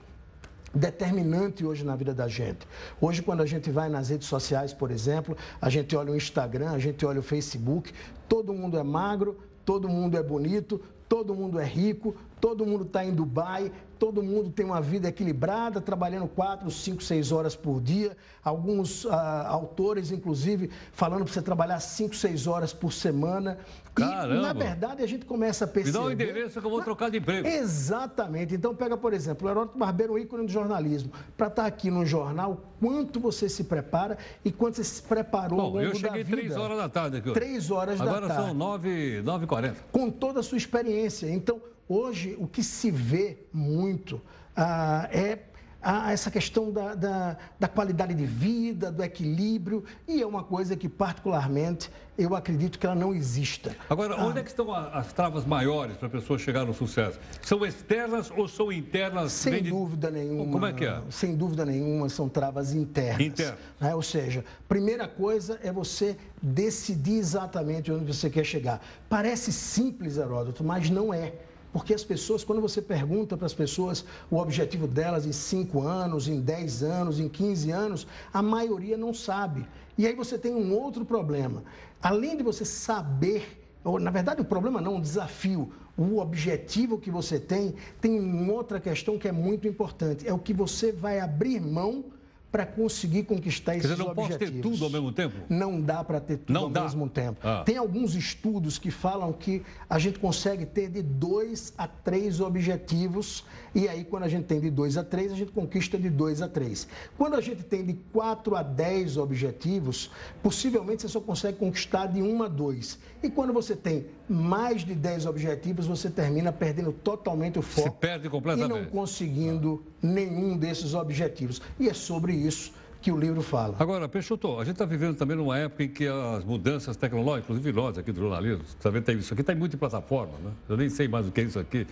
determinante hoje na vida da gente. Hoje, quando a gente vai nas redes sociais, por exemplo, a gente olha o Instagram, a gente olha o Facebook, todo mundo é magro, todo mundo é bonito, todo mundo é rico, todo mundo está em Dubai, todo mundo tem uma vida equilibrada, trabalhando quatro, cinco, seis horas por dia. Alguns ah, autores, inclusive, falando para você trabalhar cinco, seis horas por semana. Caramba. E, na verdade, a gente começa a perceber... Me dá um endereço que eu vou trocar de emprego. Exatamente. Então, pega, por exemplo, o Heródoto Barbeiro, um ícone do jornalismo. Para estar tá aqui no jornal, quanto você se prepara e quanto você se preparou Bom, ao longo eu cheguei três horas da tarde aqui. Três horas Agora da tarde. Agora são nove, nove e quarenta. Com toda a sua experiência. Então, Hoje, o que se vê muito ah, é ah, essa questão da, da, da, qualidade de vida, do equilíbrio, e é uma coisa que, particularmente, eu acredito que ela não exista. Agora, ah, onde é que estão as travas maiores para a pessoa chegar no sucesso? São externas ou são internas? Sem dúvida nenhuma. Como é que é? Sem dúvida nenhuma, são travas internas. Internas. Né? Ou seja, primeira coisa é você decidir exatamente onde você quer chegar. Parece simples, Heródoto, mas não é. Porque as pessoas, quando você pergunta para as pessoas o objetivo delas em 5 anos, em 10 anos, em 15 anos, a maioria não sabe. E aí você tem um outro problema. Além de você saber, ou na verdade o problema não, o desafio, o objetivo que você tem, tem outra questão que é muito importante. É o que você vai abrir mão para conseguir conquistar esses objetivos. não objetivos. pode ter tudo ao mesmo tempo? Não dá para ter tudo não ao dá. mesmo tempo. Ah. Tem alguns estudos que falam que a gente consegue ter de dois a três objetivos e aí quando a gente tem de dois a três, a gente conquista de dois a três. Quando a gente tem de quatro a dez objetivos, possivelmente você só consegue conquistar de um a dois. E quando você tem mais de dez objetivos, você termina perdendo totalmente o foco. Se perde completamente. E não conseguindo nenhum desses objetivos. E é sobre isso que o livro fala. Agora, Peixoto, a gente está vivendo também numa época em que as mudanças tecnológicas, inclusive nós aqui do jornalismo, você vendo, tem isso aqui, está em muita plataforma, né? Eu nem sei mais o que é isso aqui,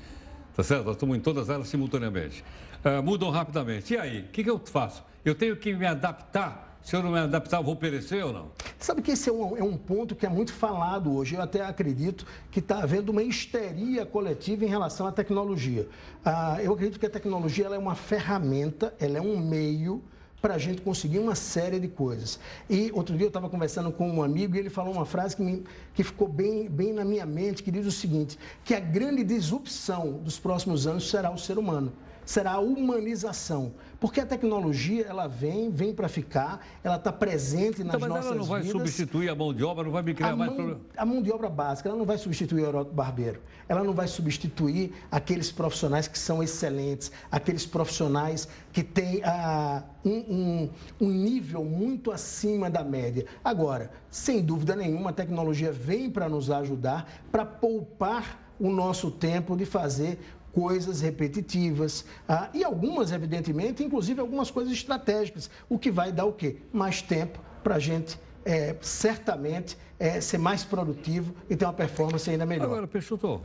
tá certo? Nós estamos em todas elas simultaneamente. Uh, mudam rapidamente. E aí, o que, que eu faço? Eu tenho que me adaptar se eu não me adaptar, vou perecer ou não? Sabe que esse é um, é um ponto que é muito falado hoje. Eu até acredito que está havendo uma histeria coletiva em relação à tecnologia. Ah, eu acredito que a tecnologia é uma ferramenta, ela é um meio para a gente conseguir uma série de coisas. E outro dia eu estava conversando com um amigo e ele falou uma frase que, me, que ficou bem, bem na minha mente, que diz o seguinte, que a grande disrupção dos próximos anos será o ser humano será a humanização. Porque a tecnologia, ela vem, vem para ficar, ela está presente nas então, mas nossas ela não vai vidas. substituir a mão de obra, não vai me criar a mais mão, problema. A mão de obra básica, ela não vai substituir o Heródoto Barbeiro. Ela não vai substituir aqueles profissionais que são excelentes, aqueles profissionais que têm ah, um, um, um nível muito acima da média. Agora, sem dúvida nenhuma, a tecnologia vem para nos ajudar, para poupar o nosso tempo de fazer coisas repetitivas ah, e algumas, evidentemente, inclusive algumas coisas estratégicas, o que vai dar o quê? Mais tempo para a gente é, certamente é, ser mais produtivo e ter uma performance ainda melhor. Agora, Peixoto,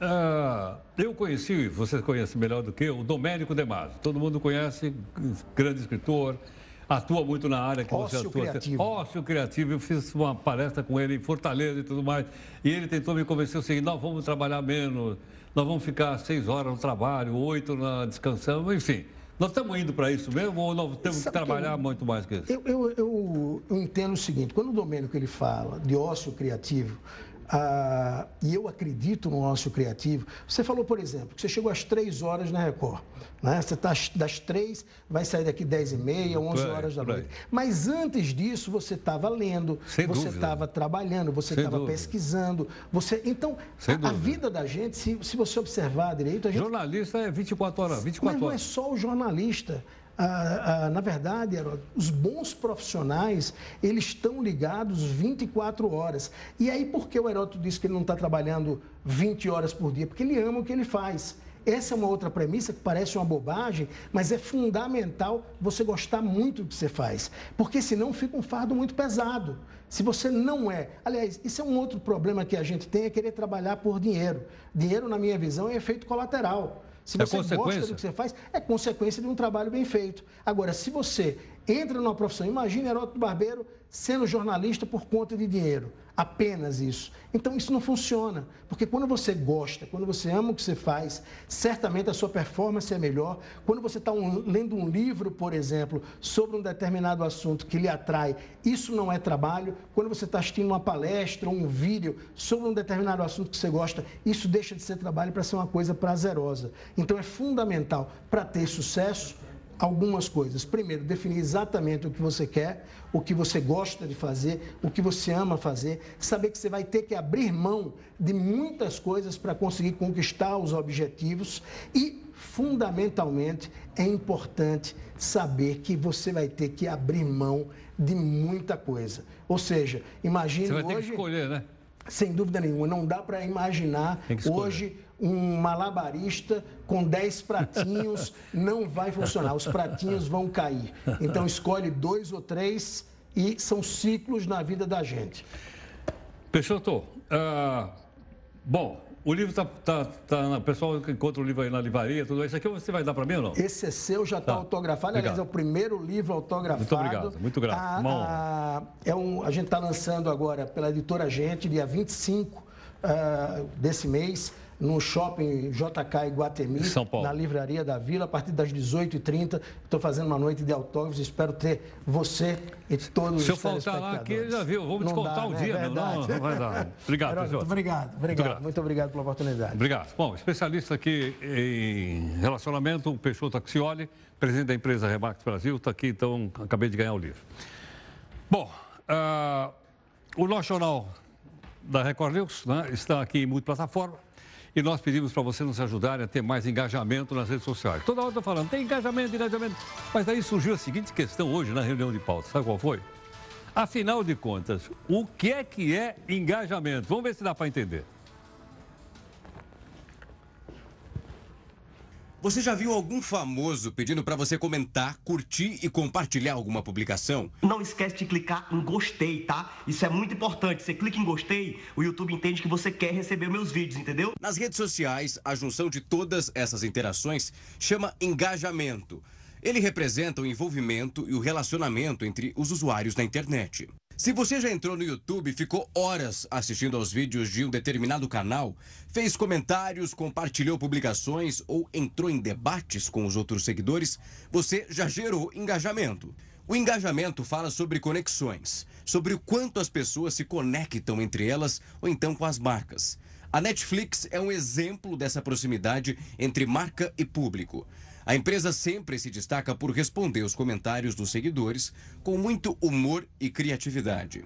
uh, eu conheci, você conhece melhor do que eu, o Domênico De Masi. Todo mundo conhece, grande escritor, atua muito na área que Ócio você atua. Criativo. Ócio criativo. Eu fiz uma palestra com ele em Fortaleza e tudo mais. E ele tentou me convencer o seguinte: nós vamos trabalhar menos, nós vamos ficar seis horas no trabalho, oito na descansando, enfim. Nós estamos indo para isso mesmo ou nós temos Sabe que trabalhar eu, muito mais que isso? Eu, eu, eu, eu entendo o seguinte: quando o Domênico ele fala de ócio criativo, ah, e eu acredito no ócio criativo. Você falou, por exemplo, que você chegou às três horas na Record. Né? Você está das três, vai sair daqui dez e meia, onze horas da noite. Mas antes disso, você estava lendo, Sem você estava trabalhando, você estava pesquisando. Você... Então, a, a, vida da gente, se, se você observar direito... A gente... Jornalista é 24 horas, 24 Mas não é só o jornalista. Ah, ah, na verdade, Herói, os bons profissionais, eles estão ligados 24 horas. E aí, por que o Heródoto disse que ele não está trabalhando 20 horas por dia? Porque ele ama o que ele faz. Essa é uma outra premissa que parece uma bobagem, mas é fundamental você gostar muito do que você faz. Porque senão fica um fardo muito pesado. Se você não é. Aliás, isso é um outro problema que a gente tem, é querer trabalhar por dinheiro. Dinheiro, na minha visão, é efeito colateral. Se você é gosta do que você faz, é consequência de um trabalho bem feito. Agora, se você entra numa profissão, imagine Heródoto Barbeiro sendo jornalista por conta de dinheiro. Apenas isso. Então isso não funciona. Porque quando você gosta, quando você ama o que você faz, certamente a sua performance é melhor. Quando você está um, lendo um livro, por exemplo, sobre um determinado assunto que lhe atrai, isso não é trabalho. Quando você está assistindo uma palestra ou um vídeo sobre um determinado assunto que você gosta, isso deixa de ser trabalho para ser uma coisa prazerosa. Então é fundamental para ter sucesso algumas coisas. Primeiro, definir exatamente o que você quer, o que você gosta de fazer, o que você ama fazer, saber que você vai ter que abrir mão de muitas coisas para conseguir conquistar os objetivos e, fundamentalmente, é importante saber que você vai ter que abrir mão de muita coisa. Ou seja, imagine você vai hoje. Ter que escolher, né? Sem dúvida nenhuma, não dá para imaginar hoje um malabarista com 10 pratinhos não vai funcionar, os pratinhos vão cair. Então escolhe dois ou três e são ciclos na vida da gente. Peixoto, uh, bom, o livro está. Tá, tá, o pessoal encontra o livro aí na livraria, tudo isso aqui você vai dar para mim ou não? Esse é seu, já está tá. autografado. Obrigado. Aliás, é o primeiro livro autografado. Muito obrigado, muito grato. A, a, é um, a gente está lançando agora pela editora Gente, dia 25 uh, ah, desse mês no shopping JK Iguatemi, na Livraria da Vila, a partir das 18h30. Estou fazendo uma noite de autógrafos, espero ter você e todos Se os Se eu faltar lá aqui, já viu, vamos descontar o né? dia. É não, não, vai dar. Obrigado, professor. Obrigado, obrigado. Muito, muito obrigado pela oportunidade. Obrigado. Bom, especialista aqui em relacionamento, o Peixoto Axioli, presidente da empresa Remax Brasil, está aqui, então acabei de ganhar o livro. Bom, uh, o nosso jornal da Record News né, está aqui em multiplataforma. E nós pedimos para você nos ajudar a ter mais engajamento nas redes sociais. Toda hora estou falando, tem engajamento, engajamento. Mas aí surgiu a seguinte questão hoje na reunião de pauta. Sabe qual foi? Afinal de contas, o que é que é engajamento? Vamos ver se dá para entender. Você já viu algum famoso pedindo para você comentar, curtir e compartilhar alguma publicação? Não esquece de clicar em gostei, tá? Isso é muito importante. Você clica em gostei, o YouTube entende que você quer receber meus vídeos, entendeu? Nas redes sociais, a junção de todas essas interações chama engajamento. Ele representa o envolvimento e o relacionamento entre os usuários na internet. Se você já entrou no YouTube ficou horas assistindo aos vídeos de um determinado canal, fez comentários, compartilhou publicações ou entrou em debates com os outros seguidores, você já gerou engajamento. O engajamento fala sobre conexões, sobre o quanto as pessoas se conectam entre elas ou então com as marcas. A Netflix é um exemplo dessa proximidade entre marca e público. A empresa sempre se destaca por responder os comentários dos seguidores com muito humor e criatividade.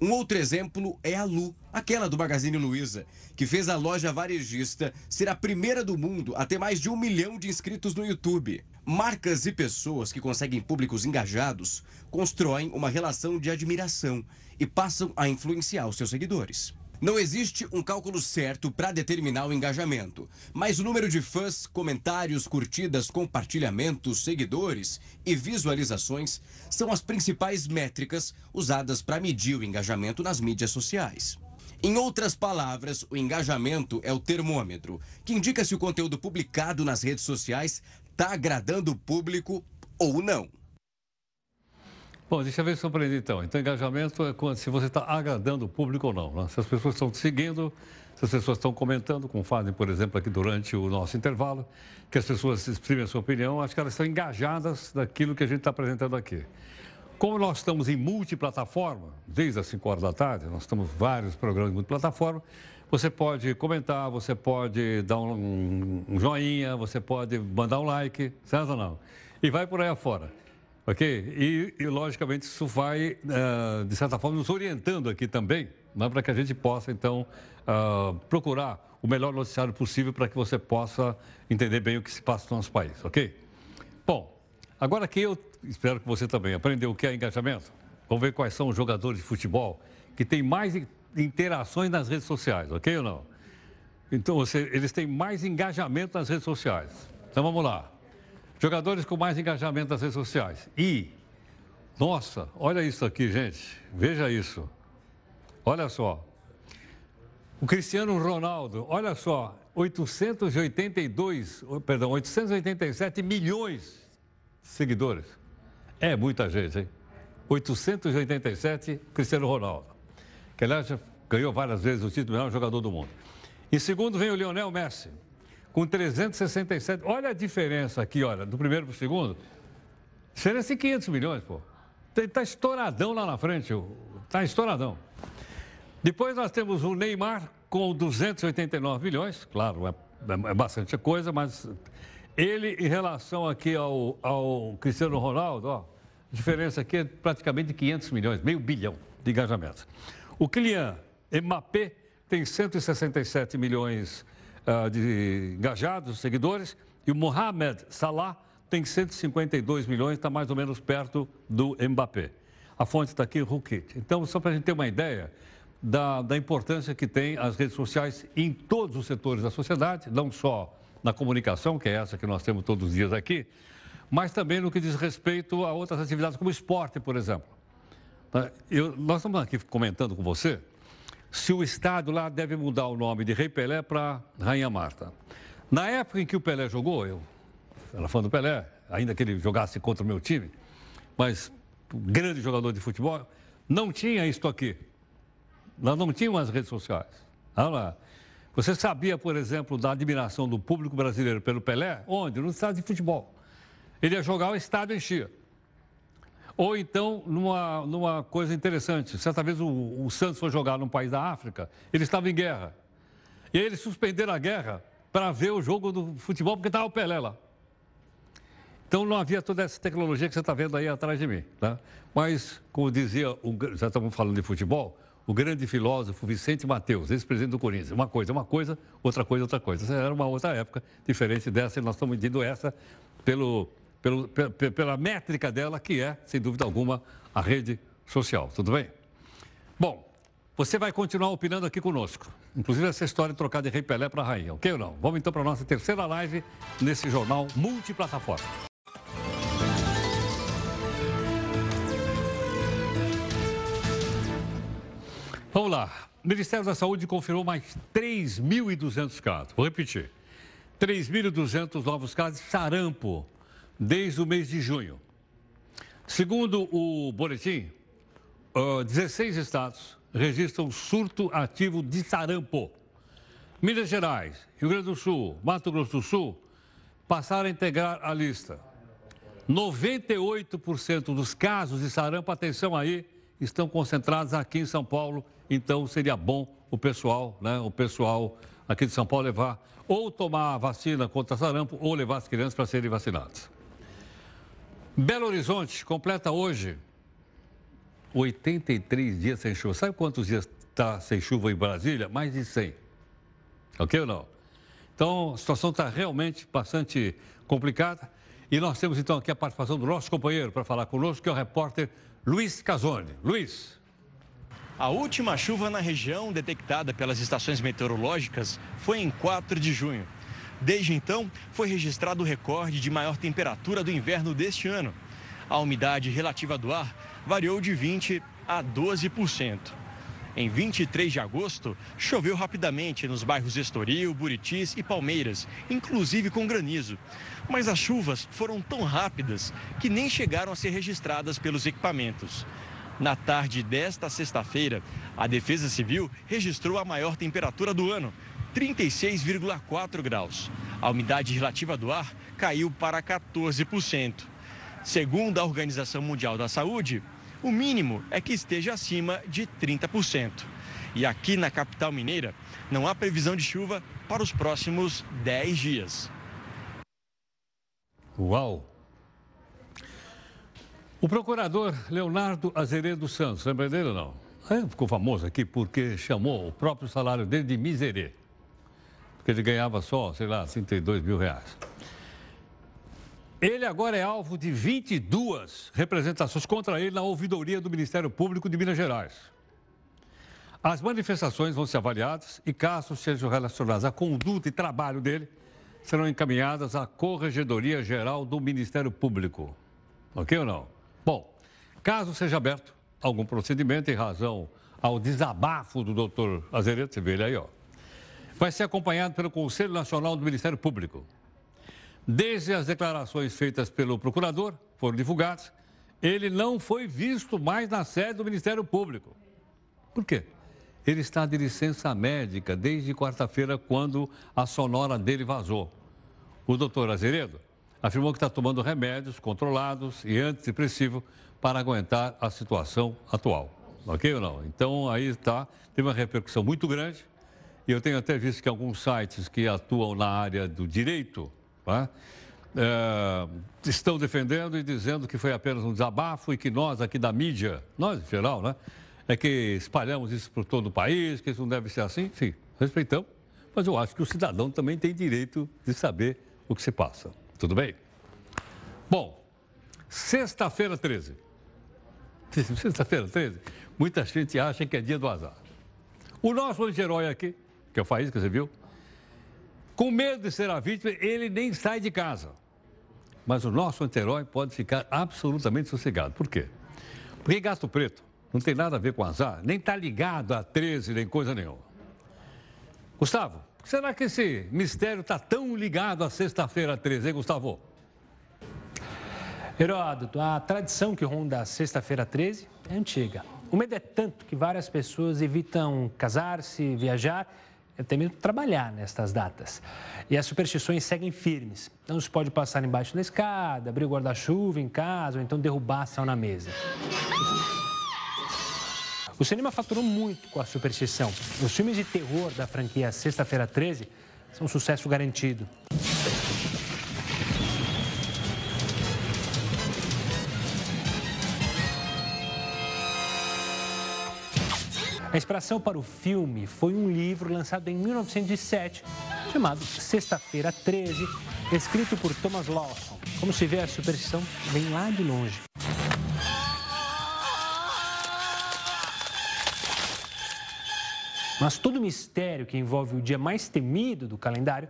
Um outro exemplo é a Lu, aquela do Magazine Luiza, que fez a loja varejista ser a primeira do mundo a ter mais de um milhão de inscritos no YouTube. Marcas e pessoas que conseguem públicos engajados constroem uma relação de admiração e passam a influenciar os seus seguidores. Não existe um cálculo certo para determinar o engajamento, mas o número de fãs, comentários, curtidas, compartilhamentos, seguidores e visualizações são as principais métricas usadas para medir o engajamento nas mídias sociais. Em outras palavras, o engajamento é o termômetro, que indica se o conteúdo publicado nas redes sociais está agradando o público ou não. Bom, deixa eu ver se eu aprendi então. Então, engajamento é quando, se você está agradando o público ou não. Né? Se as pessoas estão te seguindo, se as pessoas estão comentando, como fazem, por exemplo, aqui durante o nosso intervalo, que as pessoas exprimem a sua opinião, acho que elas estão engajadas daquilo que a gente está apresentando aqui. Como nós estamos em multiplataforma, desde as 5 horas da tarde, nós estamos vários programas de multiplataforma, você pode comentar, você pode dar um, um joinha, você pode mandar um like, certo ou não? E vai por aí afora. Ok? E, e logicamente, isso vai, uh, de certa forma, nos orientando aqui também, né, para que a gente possa, então, uh, procurar o melhor noticiário possível para que você possa entender bem o que se passa no nosso país, ok? Bom, agora que eu espero que você também aprendeu o que é engajamento, vamos ver quais são os jogadores de futebol que têm mais interações nas redes sociais, ok ou não? Então, você, eles têm mais engajamento nas redes sociais. Então, vamos lá. Jogadores com mais engajamento nas redes sociais. E, nossa, olha isso aqui, gente. Veja isso. Olha só. O Cristiano Ronaldo, olha só, 882, perdão, 887 milhões de seguidores. É muita gente, hein? 887, Cristiano Ronaldo. Que, aliás, ganhou várias vezes o título de melhor jogador do mundo. Em segundo vem o Lionel Messi, com 367. Olha a diferença aqui, olha, do primeiro para o segundo. Diferença de 500 milhões, pô. Está estouradão lá na frente, está estouradão. Depois nós temos o Neymar com 289 milhões, claro, é, é, é bastante coisa, mas ele em relação aqui ao, ao Cristiano Ronaldo, ó, a diferença aqui é praticamente de 500 milhões, meio bilhão de engajamentos. O Kylian Mbappé tem 167 milhões uh, de engajados, seguidores, e o Mohamed Salah tem 152 milhões, está mais ou menos perto do Mbappé. A fonte está aqui, Rukit. Então, só para a gente ter uma ideia da, da importância que tem as redes sociais em todos os setores da sociedade, não só na comunicação, que é essa que nós temos todos os dias aqui, mas também no que diz respeito a outras atividades, como esporte, por exemplo. Eu, nós estamos aqui comentando com você se o estádio lá deve mudar o nome de Rei Pelé para Rainha Marta. Na época em que o Pelé jogou, eu era fã do Pelé, ainda que ele jogasse contra o meu time, mas um grande jogador de futebol, não tinha isto aqui. Nós não tínhamos as redes sociais. Olha lá. Você sabia, por exemplo, da admiração do público brasileiro pelo Pelé? Onde? No estádio de futebol. Ele ia jogar, o estádio enchia. Ou então, numa, numa coisa interessante, certa vez o, o Santos foi jogar num país da África, ele estava em guerra. E aí eles suspenderam a guerra para ver o jogo do futebol, porque estava o Pelé lá. Então não havia toda essa tecnologia que você está vendo aí atrás de mim. Tá? Mas, como dizia, o, já estamos falando de futebol, o grande filósofo Vicente Mateus, ex-presidente do Corinthians. Uma coisa, uma coisa, outra coisa, outra coisa. Essa era uma outra época diferente dessa e nós estamos medindo essa pelo, pelo, pela métrica dela, que é, sem dúvida alguma, a rede social. Tudo bem? Bom, você vai continuar opinando aqui conosco. Inclusive essa história de trocar de Rei Pelé para Rainha, ok ou não? Vamos então para a nossa terceira live nesse jornal multiplataforma. Vamos lá. O Ministério da Saúde confirmou mais 3.200 casos. Vou repetir. 3.200 novos casos de sarampo desde o mês de junho. Segundo o boletim, 16 estados registram surto ativo de sarampo. Minas Gerais, Rio Grande do Sul, Mato Grosso do Sul passaram a integrar a lista. 98% dos casos de sarampo, atenção aí, estão concentrados aqui em São Paulo, então seria bom o pessoal, né, o pessoal aqui de São Paulo levar ou tomar a vacina contra sarampo ou levar as crianças para serem vacinadas. Belo Horizonte completa hoje 83 dias sem chuva. Sabe quantos dias está sem chuva em Brasília? Mais de 100. Ok ou não? Então, a situação está realmente bastante complicada. E nós temos então aqui a participação do nosso companheiro para falar conosco, que é o repórter Luiz Casoni. Luiz. A última chuva na região detectada pelas estações meteorológicas foi em 4 de junho. Desde então, foi registrado o recorde de maior temperatura do inverno deste ano. A umidade relativa do ar variou de 20% a 12%. Em 23 de agosto, choveu rapidamente nos bairros Estoril, Buritis e Palmeiras, inclusive com granizo. Mas as chuvas foram tão rápidas que nem chegaram a ser registradas pelos equipamentos. Na tarde desta sexta-feira, a Defesa Civil registrou a maior temperatura do ano, 36,4 graus. A umidade relativa do ar caiu para 14%. Segundo a Organização Mundial da Saúde, o mínimo é que esteja acima de 30%. E aqui na capital mineira, não há previsão de chuva para os próximos 10 dias. Uau! O procurador Leonardo Azeredo Santos, lembra dele ou não? É, ficou famoso aqui porque chamou o próprio salário dele de miserê. Porque ele ganhava só, sei lá, 32 mil reais. Ele agora é alvo de 22 representações contra ele na ouvidoria do Ministério Público de Minas Gerais. As manifestações vão ser avaliadas e, casos sejam relacionados à conduta e trabalho dele, serão encaminhadas à Corregedoria Geral do Ministério Público. Ok ou não? Bom, caso seja aberto algum procedimento em razão ao desabafo do doutor Azeredo, você vê ele aí, ó, vai ser acompanhado pelo Conselho Nacional do Ministério Público. Desde as declarações feitas pelo procurador, foram divulgadas, ele não foi visto mais na sede do Ministério Público. Por quê? Ele está de licença médica desde quarta-feira, quando a sonora dele vazou. O doutor Azeredo afirmou que está tomando remédios controlados e antidepressivo para aguentar a situação atual. Ok ou não? Então, aí está, teve uma repercussão muito grande. E eu tenho até visto que alguns sites que atuam na área do direito Tá? É, estão defendendo e dizendo que foi apenas um desabafo e que nós aqui da mídia, nós em geral, né, é que espalhamos isso por todo o país, que isso não deve ser assim, enfim, respeitamos, mas eu acho que o cidadão também tem direito de saber o que se passa. Tudo bem? Bom, sexta-feira 13. Sexta-feira 13, muita gente acha que é dia do azar. O nosso anti-herói aqui, que é o Faísca, você viu? Com medo de ser a vítima, ele nem sai de casa. Mas o nosso anti-herói pode ficar absolutamente sossegado. Por quê? Porque gato preto não tem nada a ver com azar, nem está ligado a 13, nem coisa nenhuma. Gustavo, será que esse mistério está tão ligado à sexta-feira 13, hein, Gustavo? Heródoto, a tradição que ronda a sexta-feira 13 é antiga. O medo é tanto que várias pessoas evitam casar-se, viajar até mesmo trabalhar nestas datas. E as superstições seguem firmes. Não se pode passar embaixo da escada, abrir o guarda-chuva em casa ou então derrubar sal na mesa. O cinema faturou muito com a superstição. Os filmes de terror da franquia Sexta-feira 13 são um sucesso garantido. A inspiração para o filme foi um livro lançado em 1907, chamado Sexta-feira 13, escrito por Thomas Lawson. Como se vê, a superstição vem lá de longe. Mas todo mistério que envolve o dia mais temido do calendário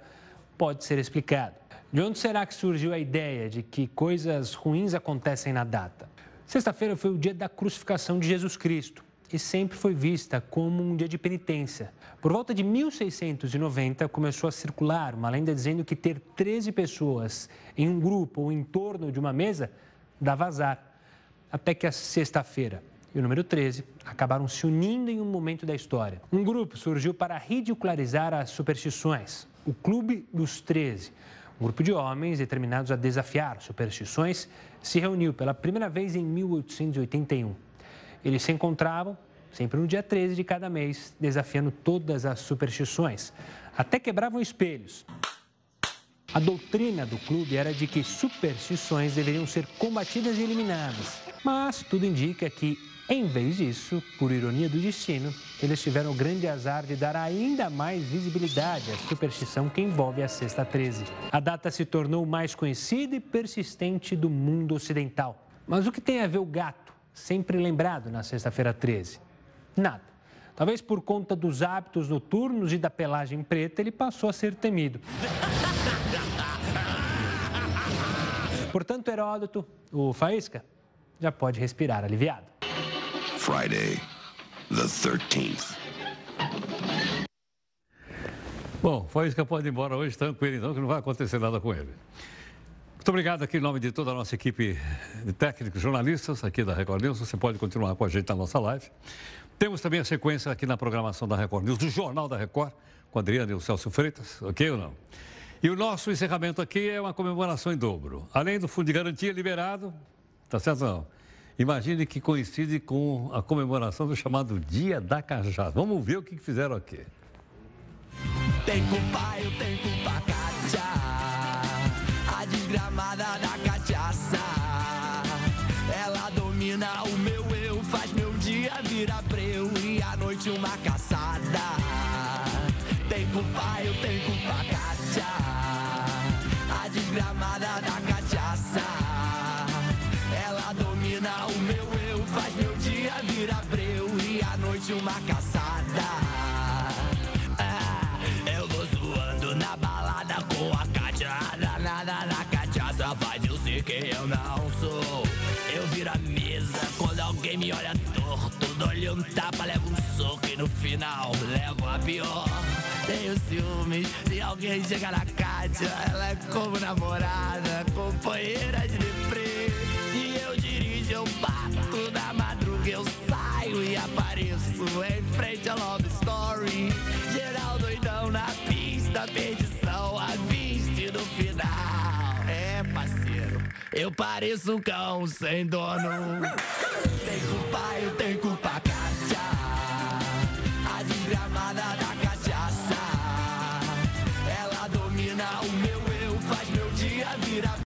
pode ser explicado. De onde será que surgiu a ideia de que coisas ruins acontecem na data? Sexta-feira foi o dia da crucificação de Jesus Cristo e sempre foi vista como um dia de penitência. Por volta de 1690, começou a circular uma lenda dizendo que ter 13 pessoas em um grupo ou em torno de uma mesa dava azar. Até que a sexta-feira e o número 13 acabaram se unindo em um momento da história. Um grupo surgiu para ridicularizar as superstições, o Clube dos 13. Um grupo de homens determinados a desafiar superstições se reuniu pela primeira vez em 1881. Eles se encontravam sempre no dia 13 de cada mês, desafiando todas as superstições. até quebravam espelhos. A doutrina do clube era de que superstições deveriam ser combatidas e eliminadas. Mas tudo indica que, em vez disso, por ironia do destino, eles tiveram o grande azar de dar ainda mais visibilidade à superstição que envolve a Sexta 13. A data se tornou mais conhecida e persistente do mundo ocidental. Mas o que tem a ver o gato, sempre lembrado na Sexta-feira 13? Nada. Talvez por conta dos hábitos noturnos e da pelagem preta, ele passou a ser temido. Portanto, Heródoto, o Faísca, já pode respirar aliviado. Friday, the 13th. Bom, Faísca pode ir embora hoje tranquilo, então, que não vai acontecer nada com ele. Muito obrigado aqui em nome de toda a nossa equipe de técnicos jornalistas aqui da Record News. Você pode continuar com a gente na nossa live. Temos também a sequência aqui na programação da Record News, do Jornal da Record, com a Adriana e o Celso Freitas, ok ou não? E o nosso encerramento aqui é uma comemoração em dobro. Além do fundo de garantia liberado, tá certo não? Imagine que coincide com a comemoração do chamado Dia da Cajá. Vamos ver o que fizeram aqui. Tem culpa, eu tenho culpa, Cátia, a desgramada da cachaça. Ela domina o meu eu, faz meu dia virar breu e a noite uma caçada. Olha torto, dou-lhe um tapa, levo um soco e no final levo a pior tenho ciúmes. Se alguém chega na Kátia, ela é como namorada, companheira de deprê. Se eu dirijo, eu bato na madruga, eu saio e apareço em frente a Love Story. Geral doidão na pista, perdição, eu pareço um cão sem dono. Tem culpa, eu tenho culpa.